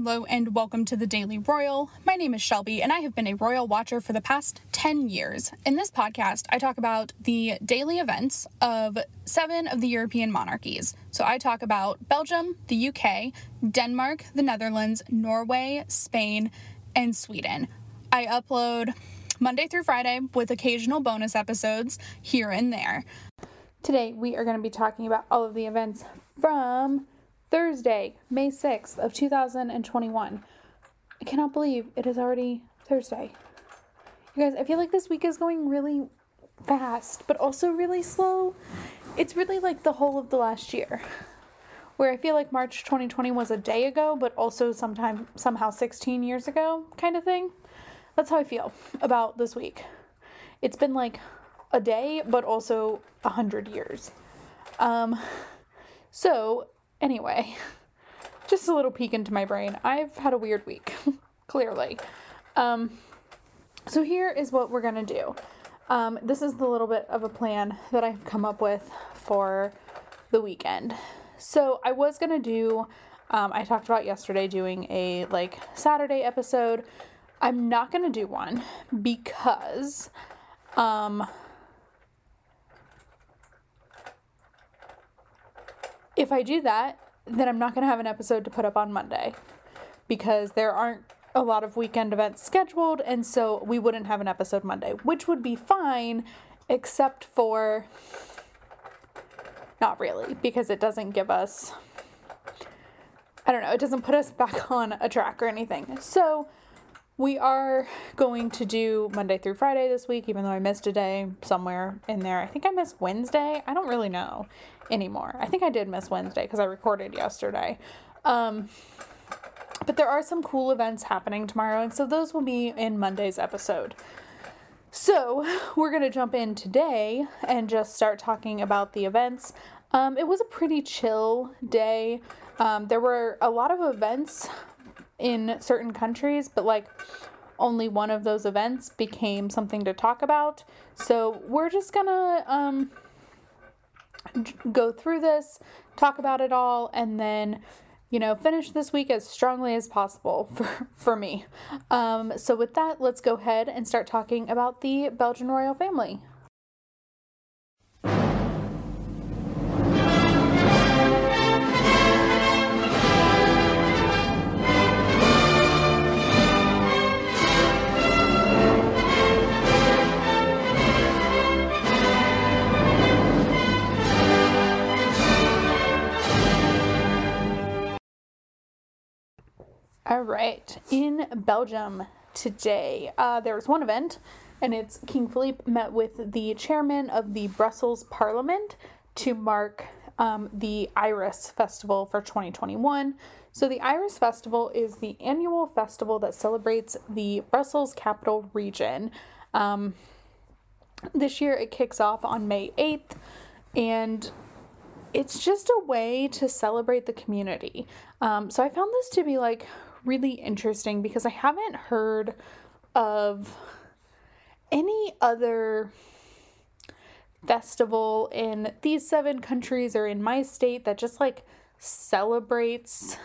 Hello and welcome to the Daily Royal. My name is Shelby and I have been a royal watcher for the past 10 years. In this podcast, I talk about the daily events of seven of the European monarchies. So I talk about Belgium, the UK, Denmark, the Netherlands, Norway, Spain, and Sweden. I upload Monday through Friday with occasional bonus episodes here and there. Today, we are going to be talking about all of the events from Thursday, May 6th of 2021. I cannot believe it is already Thursday. You guys, I feel like this week is going really fast, but also really slow. It's really like the whole of the last year. Where I feel like March 2020 was a day ago, but also sometime somehow 16 years ago kind of thing. That's how I feel about this week. It's been like a day, but also a hundred years. Um, so Anyway, just a little peek into my brain. I've had a weird week, clearly. Um, so here is what we're gonna do. Um, this is the little bit of a plan that I've come up with for the weekend. So I was gonna do. Um, I talked about yesterday doing a like Saturday episode. I'm not gonna do one because um, if I do that, then I'm not going to have an episode to put up on Monday because there aren't a lot of weekend events scheduled, and so we wouldn't have an episode Monday, which would be fine, except for not really, because it doesn't give us, I don't know, it doesn't put us back on a track or anything. So we are going to do Monday through Friday this week, even though I missed a day somewhere in there. I think I missed Wednesday. I don't really know anymore. I think I did miss Wednesday because I recorded yesterday. Um, but there are some cool events happening tomorrow, and so those will be in Monday's episode. So, we're going to jump in today and just start talking about the events. Um, it was a pretty chill day. Um, there were a lot of events in certain countries, but like only one of those events became something to talk about. So, we're just gonna um, go through this, talk about it all, and then you know, finish this week as strongly as possible for, for me. Um, so, with that, let's go ahead and start talking about the Belgian royal family. All right, in Belgium today, uh, there was one event, and it's King Philippe met with the chairman of the Brussels Parliament to mark um, the Iris Festival for 2021. So, the Iris Festival is the annual festival that celebrates the Brussels capital region. Um, this year it kicks off on May 8th, and it's just a way to celebrate the community. Um, so, I found this to be like really interesting because I haven't heard of any other festival in these seven countries or in my state that just like celebrates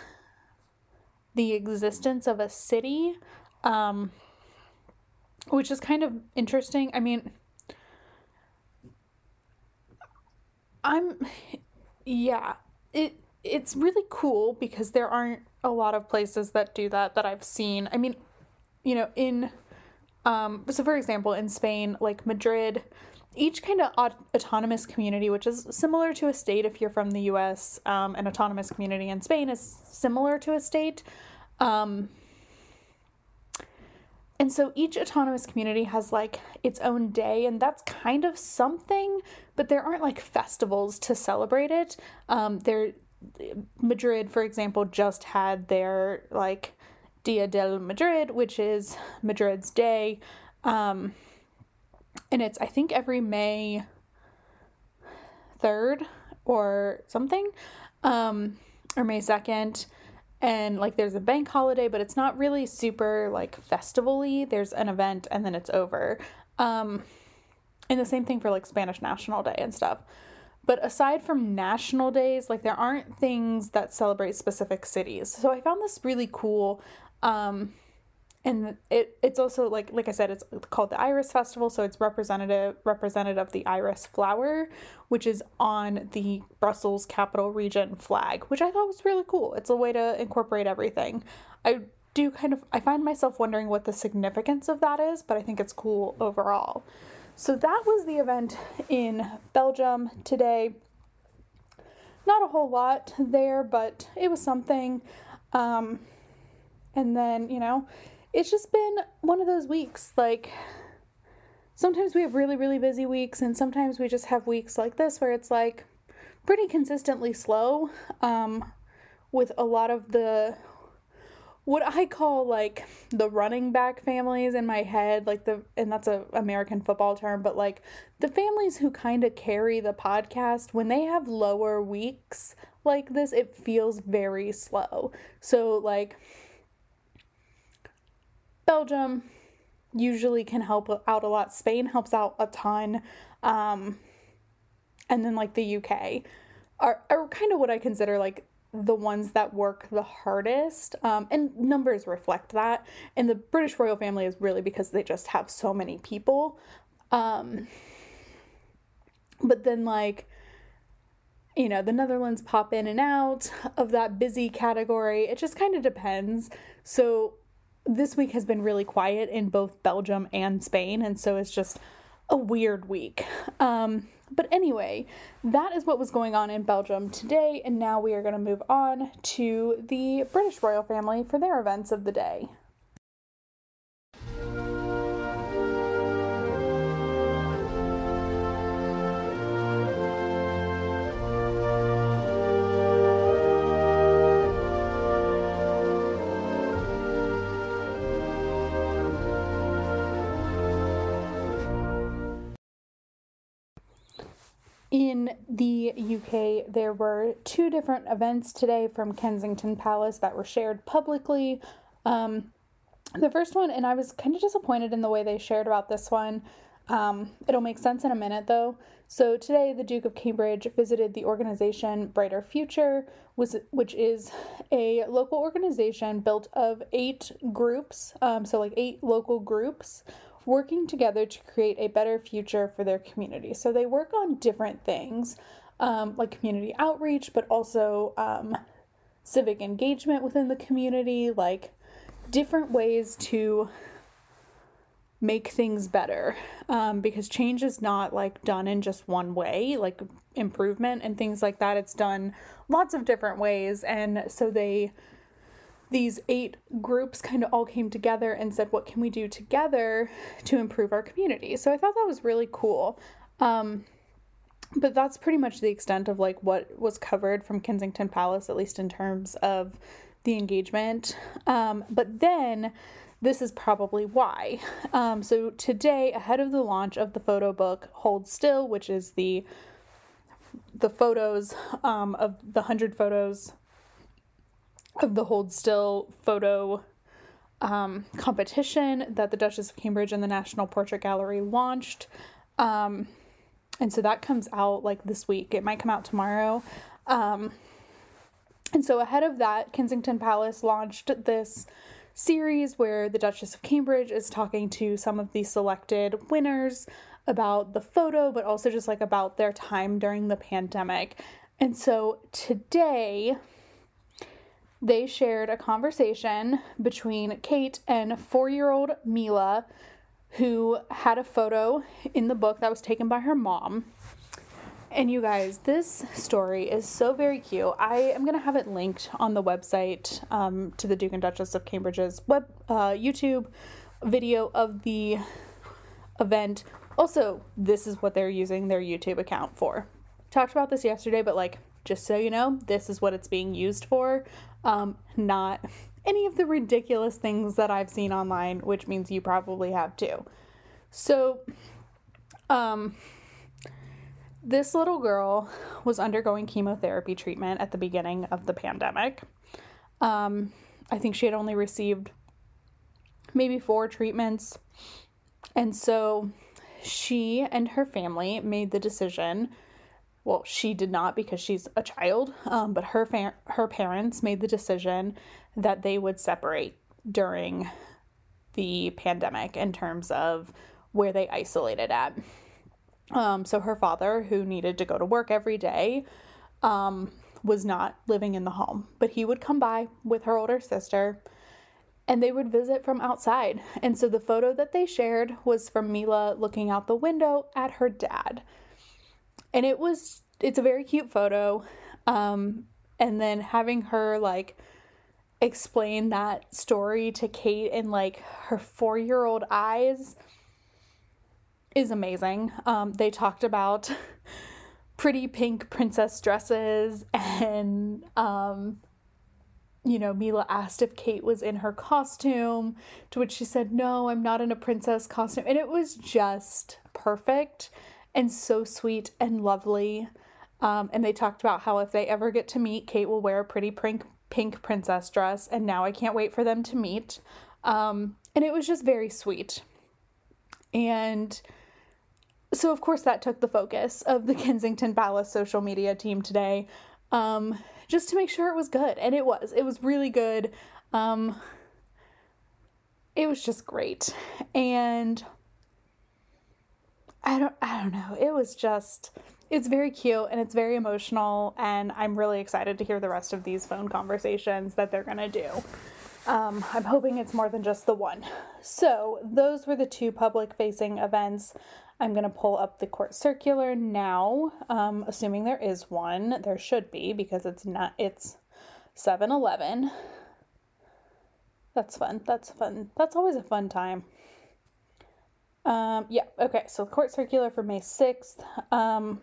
the existence of a city um which is kind of interesting. I mean i'm yeah it it's really cool because there aren't a lot of places that do that that I've seen. I mean, you know, in um, so for example, in Spain, like Madrid, each kind of autonomous community, which is similar to a state if you're from the U.S., um, an autonomous community in Spain is similar to a state. Um, and so each autonomous community has like its own day, and that's kind of something, but there aren't like festivals to celebrate it. Um, there, Madrid, for example, just had their like Dia del Madrid, which is Madrid's day. Um, and it's, I think, every May 3rd or something, um, or May 2nd. And like there's a bank holiday, but it's not really super like festivally. There's an event and then it's over. Um, and the same thing for like Spanish National Day and stuff. But aside from national days, like there aren't things that celebrate specific cities. So I found this really cool. Um, and it it's also like like I said, it's called the Iris Festival, so it's representative representative of the iris flower, which is on the Brussels capital region flag, which I thought was really cool. It's a way to incorporate everything. I do kind of I find myself wondering what the significance of that is, but I think it's cool overall. So that was the event in Belgium today. Not a whole lot there, but it was something. Um, and then, you know, it's just been one of those weeks. Like, sometimes we have really, really busy weeks, and sometimes we just have weeks like this where it's like pretty consistently slow um, with a lot of the what I call like the running back families in my head, like the and that's a American football term, but like the families who kind of carry the podcast when they have lower weeks like this, it feels very slow. So like Belgium usually can help out a lot. Spain helps out a ton. Um and then like the UK are, are kind of what I consider like the ones that work the hardest. Um, and numbers reflect that. And the British royal family is really because they just have so many people. Um, but then, like, you know, the Netherlands pop in and out of that busy category. It just kind of depends. So, this week has been really quiet in both Belgium and Spain. And so it's just a weird week. Um, but anyway, that is what was going on in Belgium today, and now we are going to move on to the British royal family for their events of the day. The UK, there were two different events today from Kensington Palace that were shared publicly. Um, the first one, and I was kind of disappointed in the way they shared about this one. Um, it'll make sense in a minute though. So today, the Duke of Cambridge visited the organization Brighter Future, which is a local organization built of eight groups, um, so like eight local groups working together to create a better future for their community. So they work on different things um, like community outreach, but also um, civic engagement within the community, like different ways to make things better. Um, because change is not like done in just one way like improvement and things like that. It's done lots of different ways. And so they these eight groups kind of all came together and said, What can we do together to improve our community? So I thought that was really cool. Um, but that's pretty much the extent of like what was covered from Kensington Palace, at least in terms of the engagement. Um, but then this is probably why. Um, so today, ahead of the launch of the photo book Hold Still, which is the the photos um, of the hundred photos of the Hold Still photo um, competition that the Duchess of Cambridge and the National Portrait Gallery launched. Um, and so that comes out like this week. It might come out tomorrow. Um, and so ahead of that, Kensington Palace launched this series where the Duchess of Cambridge is talking to some of the selected winners about the photo, but also just like about their time during the pandemic. And so today, they shared a conversation between Kate and four year old Mila, who had a photo in the book that was taken by her mom. And you guys, this story is so very cute. I am going to have it linked on the website um, to the Duke and Duchess of Cambridge's web uh, YouTube video of the event. Also, this is what they're using their YouTube account for. Talked about this yesterday, but like, just so you know, this is what it's being used for um, not any of the ridiculous things that I've seen online, which means you probably have too. So, um, this little girl was undergoing chemotherapy treatment at the beginning of the pandemic. Um, I think she had only received maybe four treatments. And so she and her family made the decision well, she did not because she's a child, um, but her fa- her parents made the decision that they would separate during the pandemic in terms of where they isolated at. Um, so her father, who needed to go to work every day, um, was not living in the home, but he would come by with her older sister and they would visit from outside. And so the photo that they shared was from Mila looking out the window at her dad. And it was, it's a very cute photo. Um, and then having her like explain that story to Kate in like her four year old eyes is amazing. Um, they talked about pretty pink princess dresses and um, you know, Mila asked if Kate was in her costume, to which she said, No, I'm not in a princess costume. And it was just perfect and so sweet and lovely. Um, and they talked about how if they ever get to meet, Kate will wear a pretty pink, pink princess dress. And now I can't wait for them to meet. Um, and it was just very sweet. And so, of course, that took the focus of the Kensington Palace social media team today. Um, just to make sure it was good. And it was. It was really good. Um, it was just great. And I don't I don't know. It was just it's very cute and it's very emotional and I'm really excited to hear the rest of these phone conversations that they're going to do. Um, I'm hoping it's more than just the one. So, those were the two public facing events. I'm going to pull up the court circular now, um, assuming there is one. There should be because it's not, it's 7 Eleven. That's fun. That's fun. That's always a fun time. Um, yeah, okay, so court circular for May 6th. Um,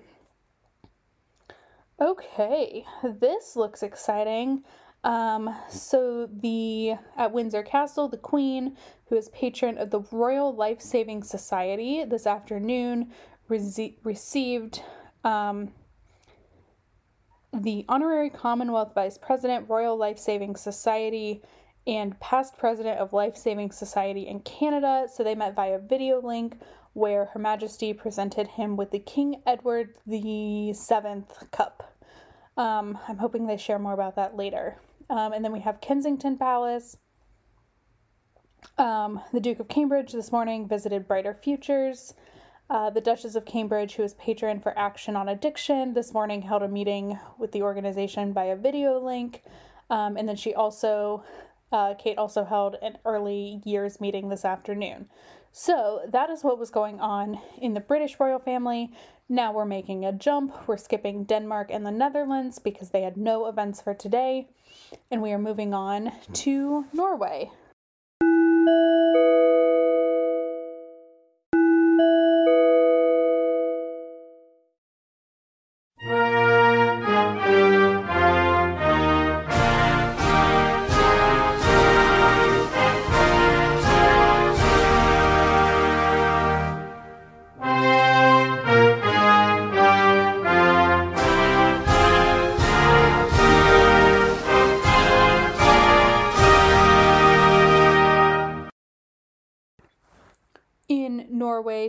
okay, this looks exciting. Um, so the at Windsor Castle, the Queen, who is patron of the Royal Life Saving Society, this afternoon rece- received um, the honorary Commonwealth Vice President, Royal Life Saving Society, and past president of Life Saving Society in Canada. So they met via video link where Her Majesty presented him with the King Edward the Seventh Cup. Um, I'm hoping they share more about that later. Um, and then we have Kensington Palace. Um, the Duke of Cambridge this morning visited Brighter Futures. Uh, the Duchess of Cambridge, who is patron for Action on Addiction, this morning held a meeting with the organization by a video link. Um, and then she also, uh, Kate also held an early years meeting this afternoon. So that is what was going on in the British royal family. Now we're making a jump. We're skipping Denmark and the Netherlands because they had no events for today and we are moving on to Norway.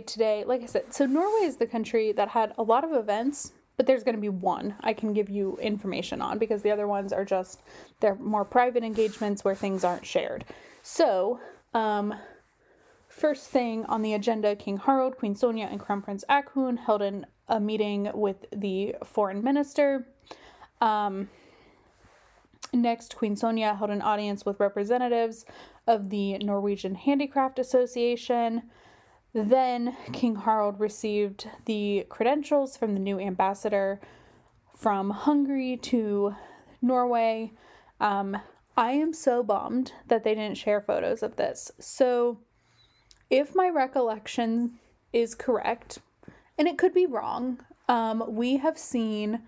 Today. Like I said, so Norway is the country that had a lot of events, but there's going to be one I can give you information on because the other ones are just they're more private engagements where things aren't shared. So, um, first thing on the agenda, King Harald, Queen Sonja, and Crown Prince Haakon held a meeting with the foreign minister. Um, next, Queen Sonja held an audience with representatives of the Norwegian Handicraft Association. Then King Harald received the credentials from the new ambassador from Hungary to Norway. Um, I am so bummed that they didn't share photos of this. So, if my recollection is correct, and it could be wrong, um, we have seen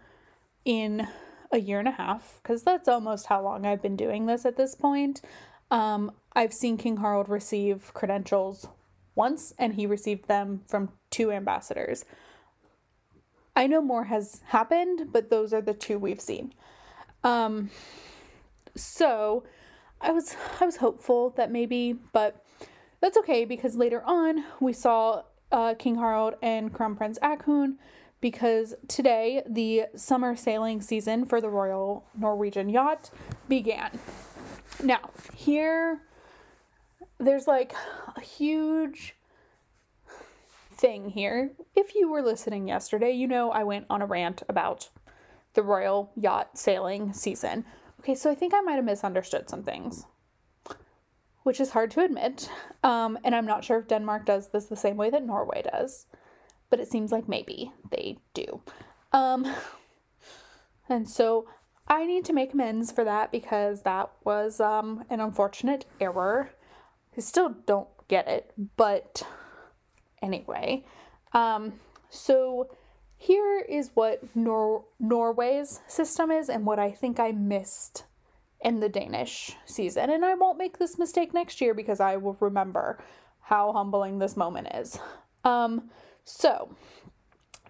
in a year and a half, because that's almost how long I've been doing this at this point. Um, I've seen King Harald receive credentials once and he received them from two ambassadors. I know more has happened, but those are the two we've seen. Um, so I was I was hopeful that maybe, but that's okay because later on we saw uh, King Harald and Crown Prince Haakon because today the summer sailing season for the Royal Norwegian Yacht began. Now, here there's like a huge thing here. If you were listening yesterday, you know I went on a rant about the Royal Yacht sailing season. Okay, so I think I might have misunderstood some things, which is hard to admit. Um, and I'm not sure if Denmark does this the same way that Norway does, but it seems like maybe they do. Um, and so I need to make amends for that because that was um, an unfortunate error. I still don't get it, but anyway. Um, so here is what Nor- Norway's system is and what I think I missed in the Danish season. And I won't make this mistake next year because I will remember how humbling this moment is. Um, so,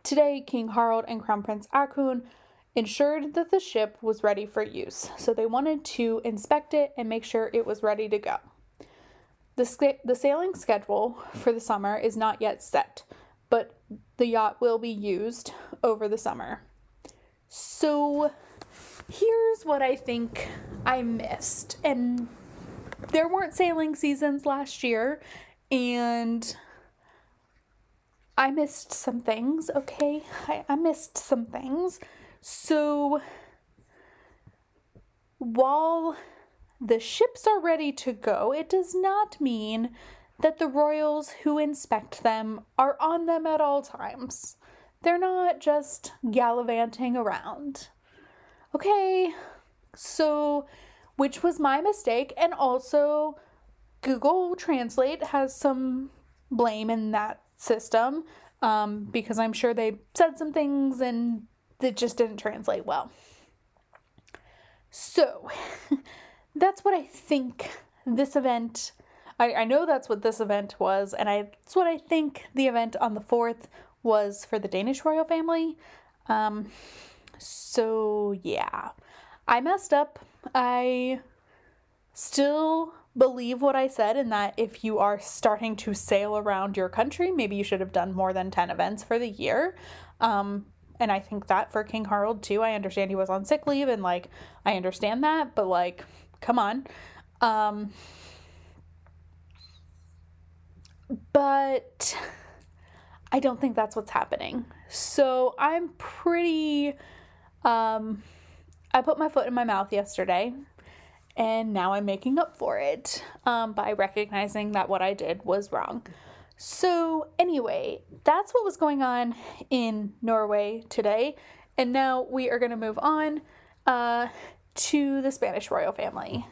today, King Harald and Crown Prince Haakon ensured that the ship was ready for use. So, they wanted to inspect it and make sure it was ready to go. The, the sailing schedule for the summer is not yet set but the yacht will be used over the summer. So here's what I think I missed. And there weren't sailing seasons last year, and I missed some things, okay? I, I missed some things. So while the ships are ready to go, it does not mean that the royals who inspect them are on them at all times. They're not just gallivanting around. Okay, so which was my mistake, and also Google Translate has some blame in that system um, because I'm sure they said some things and it just didn't translate well. So that's what I think this event I, I know that's what this event was, and I that's what I think the event on the 4th was for the Danish royal family. Um, so, yeah. I messed up. I still believe what I said in that if you are starting to sail around your country, maybe you should have done more than 10 events for the year. Um, and I think that for King Harald too. I understand he was on sick leave and like I understand that, but like come on. Um but I don't think that's what's happening. So I'm pretty um I put my foot in my mouth yesterday and now I'm making up for it um, by recognizing that what I did was wrong. So, anyway, that's what was going on in Norway today. And now we are going to move on uh, to the Spanish royal family.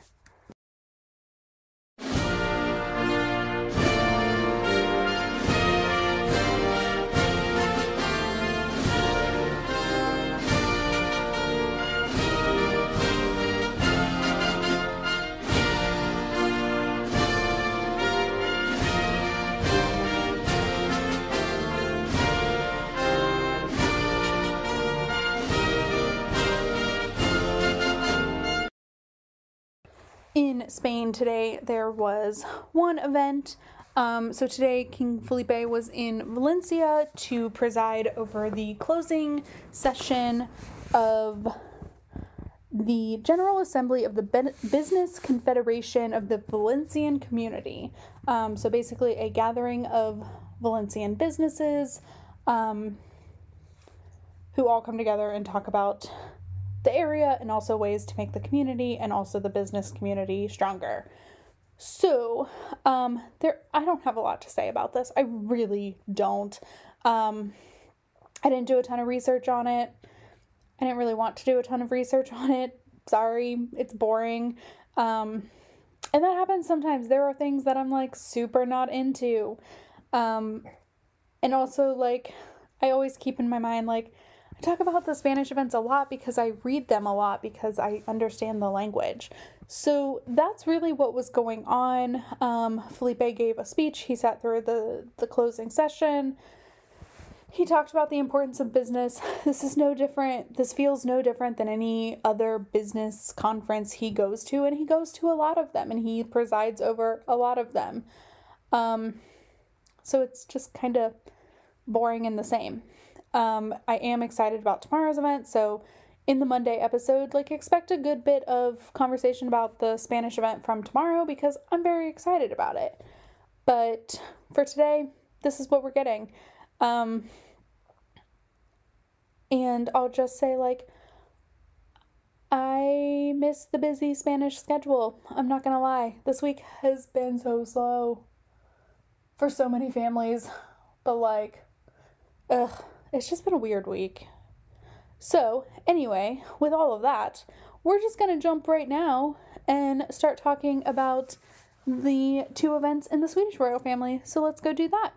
In Spain today, there was one event. Um, so today, King Felipe was in Valencia to preside over the closing session of the General Assembly of the Business Confederation of the Valencian Community. Um, so basically, a gathering of Valencian businesses um, who all come together and talk about the area and also ways to make the community and also the business community stronger. So, um, there I don't have a lot to say about this. I really don't. Um, I didn't do a ton of research on it. I didn't really want to do a ton of research on it. Sorry, it's boring. Um, and that happens sometimes. There are things that I'm like super not into. Um, and also like I always keep in my mind like talk about the Spanish events a lot because I read them a lot because I understand the language. So that's really what was going on. Um, Felipe gave a speech. He sat through the, the closing session. He talked about the importance of business. This is no different. This feels no different than any other business conference he goes to, and he goes to a lot of them, and he presides over a lot of them. Um, so it's just kind of boring and the same. Um, I am excited about tomorrow's event, so in the Monday episode, like expect a good bit of conversation about the Spanish event from tomorrow because I'm very excited about it. But for today, this is what we're getting. Um, and I'll just say, like, I miss the busy Spanish schedule. I'm not gonna lie. This week has been so slow for so many families. But, like, ugh, it's just been a weird week. So, anyway, with all of that, we're just gonna jump right now and start talking about the two events in the Swedish royal family. So, let's go do that.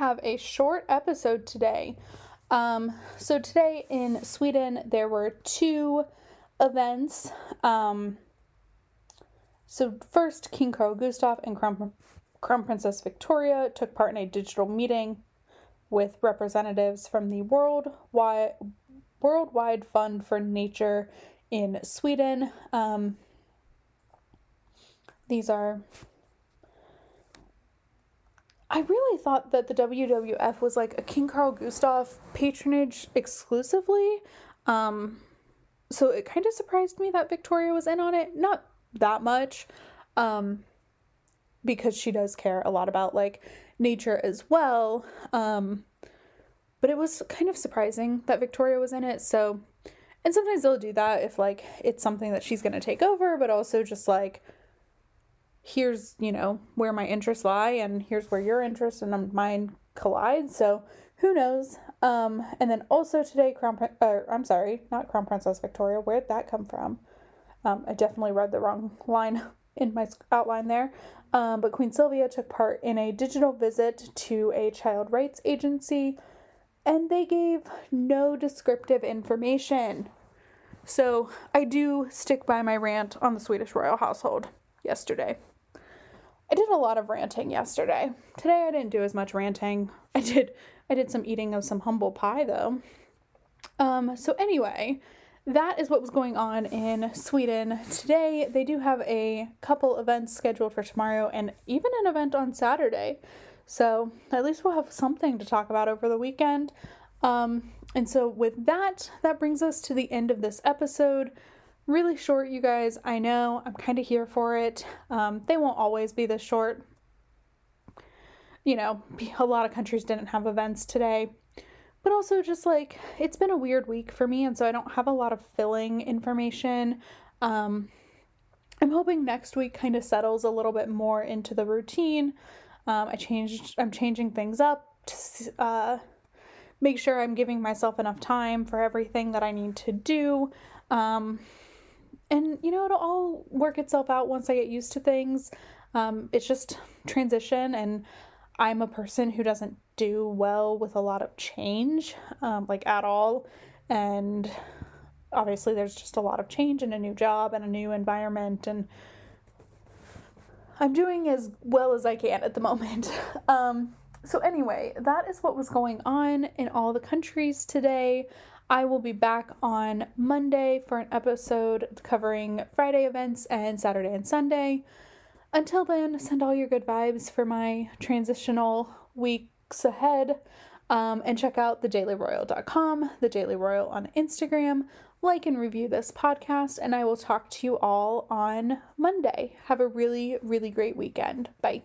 Have a short episode today. Um, so, today in Sweden, there were two events. Um, so, first, King Carl Gustav and Crown, Crown Princess Victoria took part in a digital meeting with representatives from the Worldwide, Worldwide Fund for Nature in Sweden. Um, these are I really thought that the WWF was like a King Carl Gustav patronage exclusively. Um, so it kind of surprised me that Victoria was in on it. Not that much, um, because she does care a lot about like nature as well. Um, but it was kind of surprising that Victoria was in it. So, and sometimes they'll do that if like it's something that she's going to take over, but also just like here's, you know, where my interests lie and here's where your interests and mine collide. So who knows? Um, and then also today, Crown, uh, I'm sorry, not Crown Princess Victoria. Where'd that come from? Um, I definitely read the wrong line in my outline there. Um, but Queen Sylvia took part in a digital visit to a child rights agency and they gave no descriptive information. So I do stick by my rant on the Swedish royal household yesterday. I did a lot of ranting yesterday. Today I didn't do as much ranting. I did I did some eating of some humble pie though. Um so anyway, that is what was going on in Sweden today. They do have a couple events scheduled for tomorrow and even an event on Saturday. So at least we'll have something to talk about over the weekend. Um, and so, with that, that brings us to the end of this episode really short, you guys. I know I'm kind of here for it. Um, they won't always be this short. You know, a lot of countries didn't have events today, but also just like it's been a weird week for me, and so I don't have a lot of filling information. Um, I'm hoping next week kind of settles a little bit more into the routine. Um, I changed. I'm changing things up to uh, make sure I'm giving myself enough time for everything that I need to do. Um, and you know it'll all work itself out once i get used to things. Um, it's just transition and i'm a person who doesn't do well with a lot of change um, like at all. And obviously there's just a lot of change in a new job and a new environment and i'm doing as well as i can at the moment. Um, so anyway that is what was going on in all the countries today I will be back on Monday for an episode covering Friday events and Saturday and Sunday. Until then, send all your good vibes for my transitional weeks ahead. Um, and check out thedailyroyal.com, the Daily on Instagram. Like and review this podcast, and I will talk to you all on Monday. Have a really, really great weekend. Bye.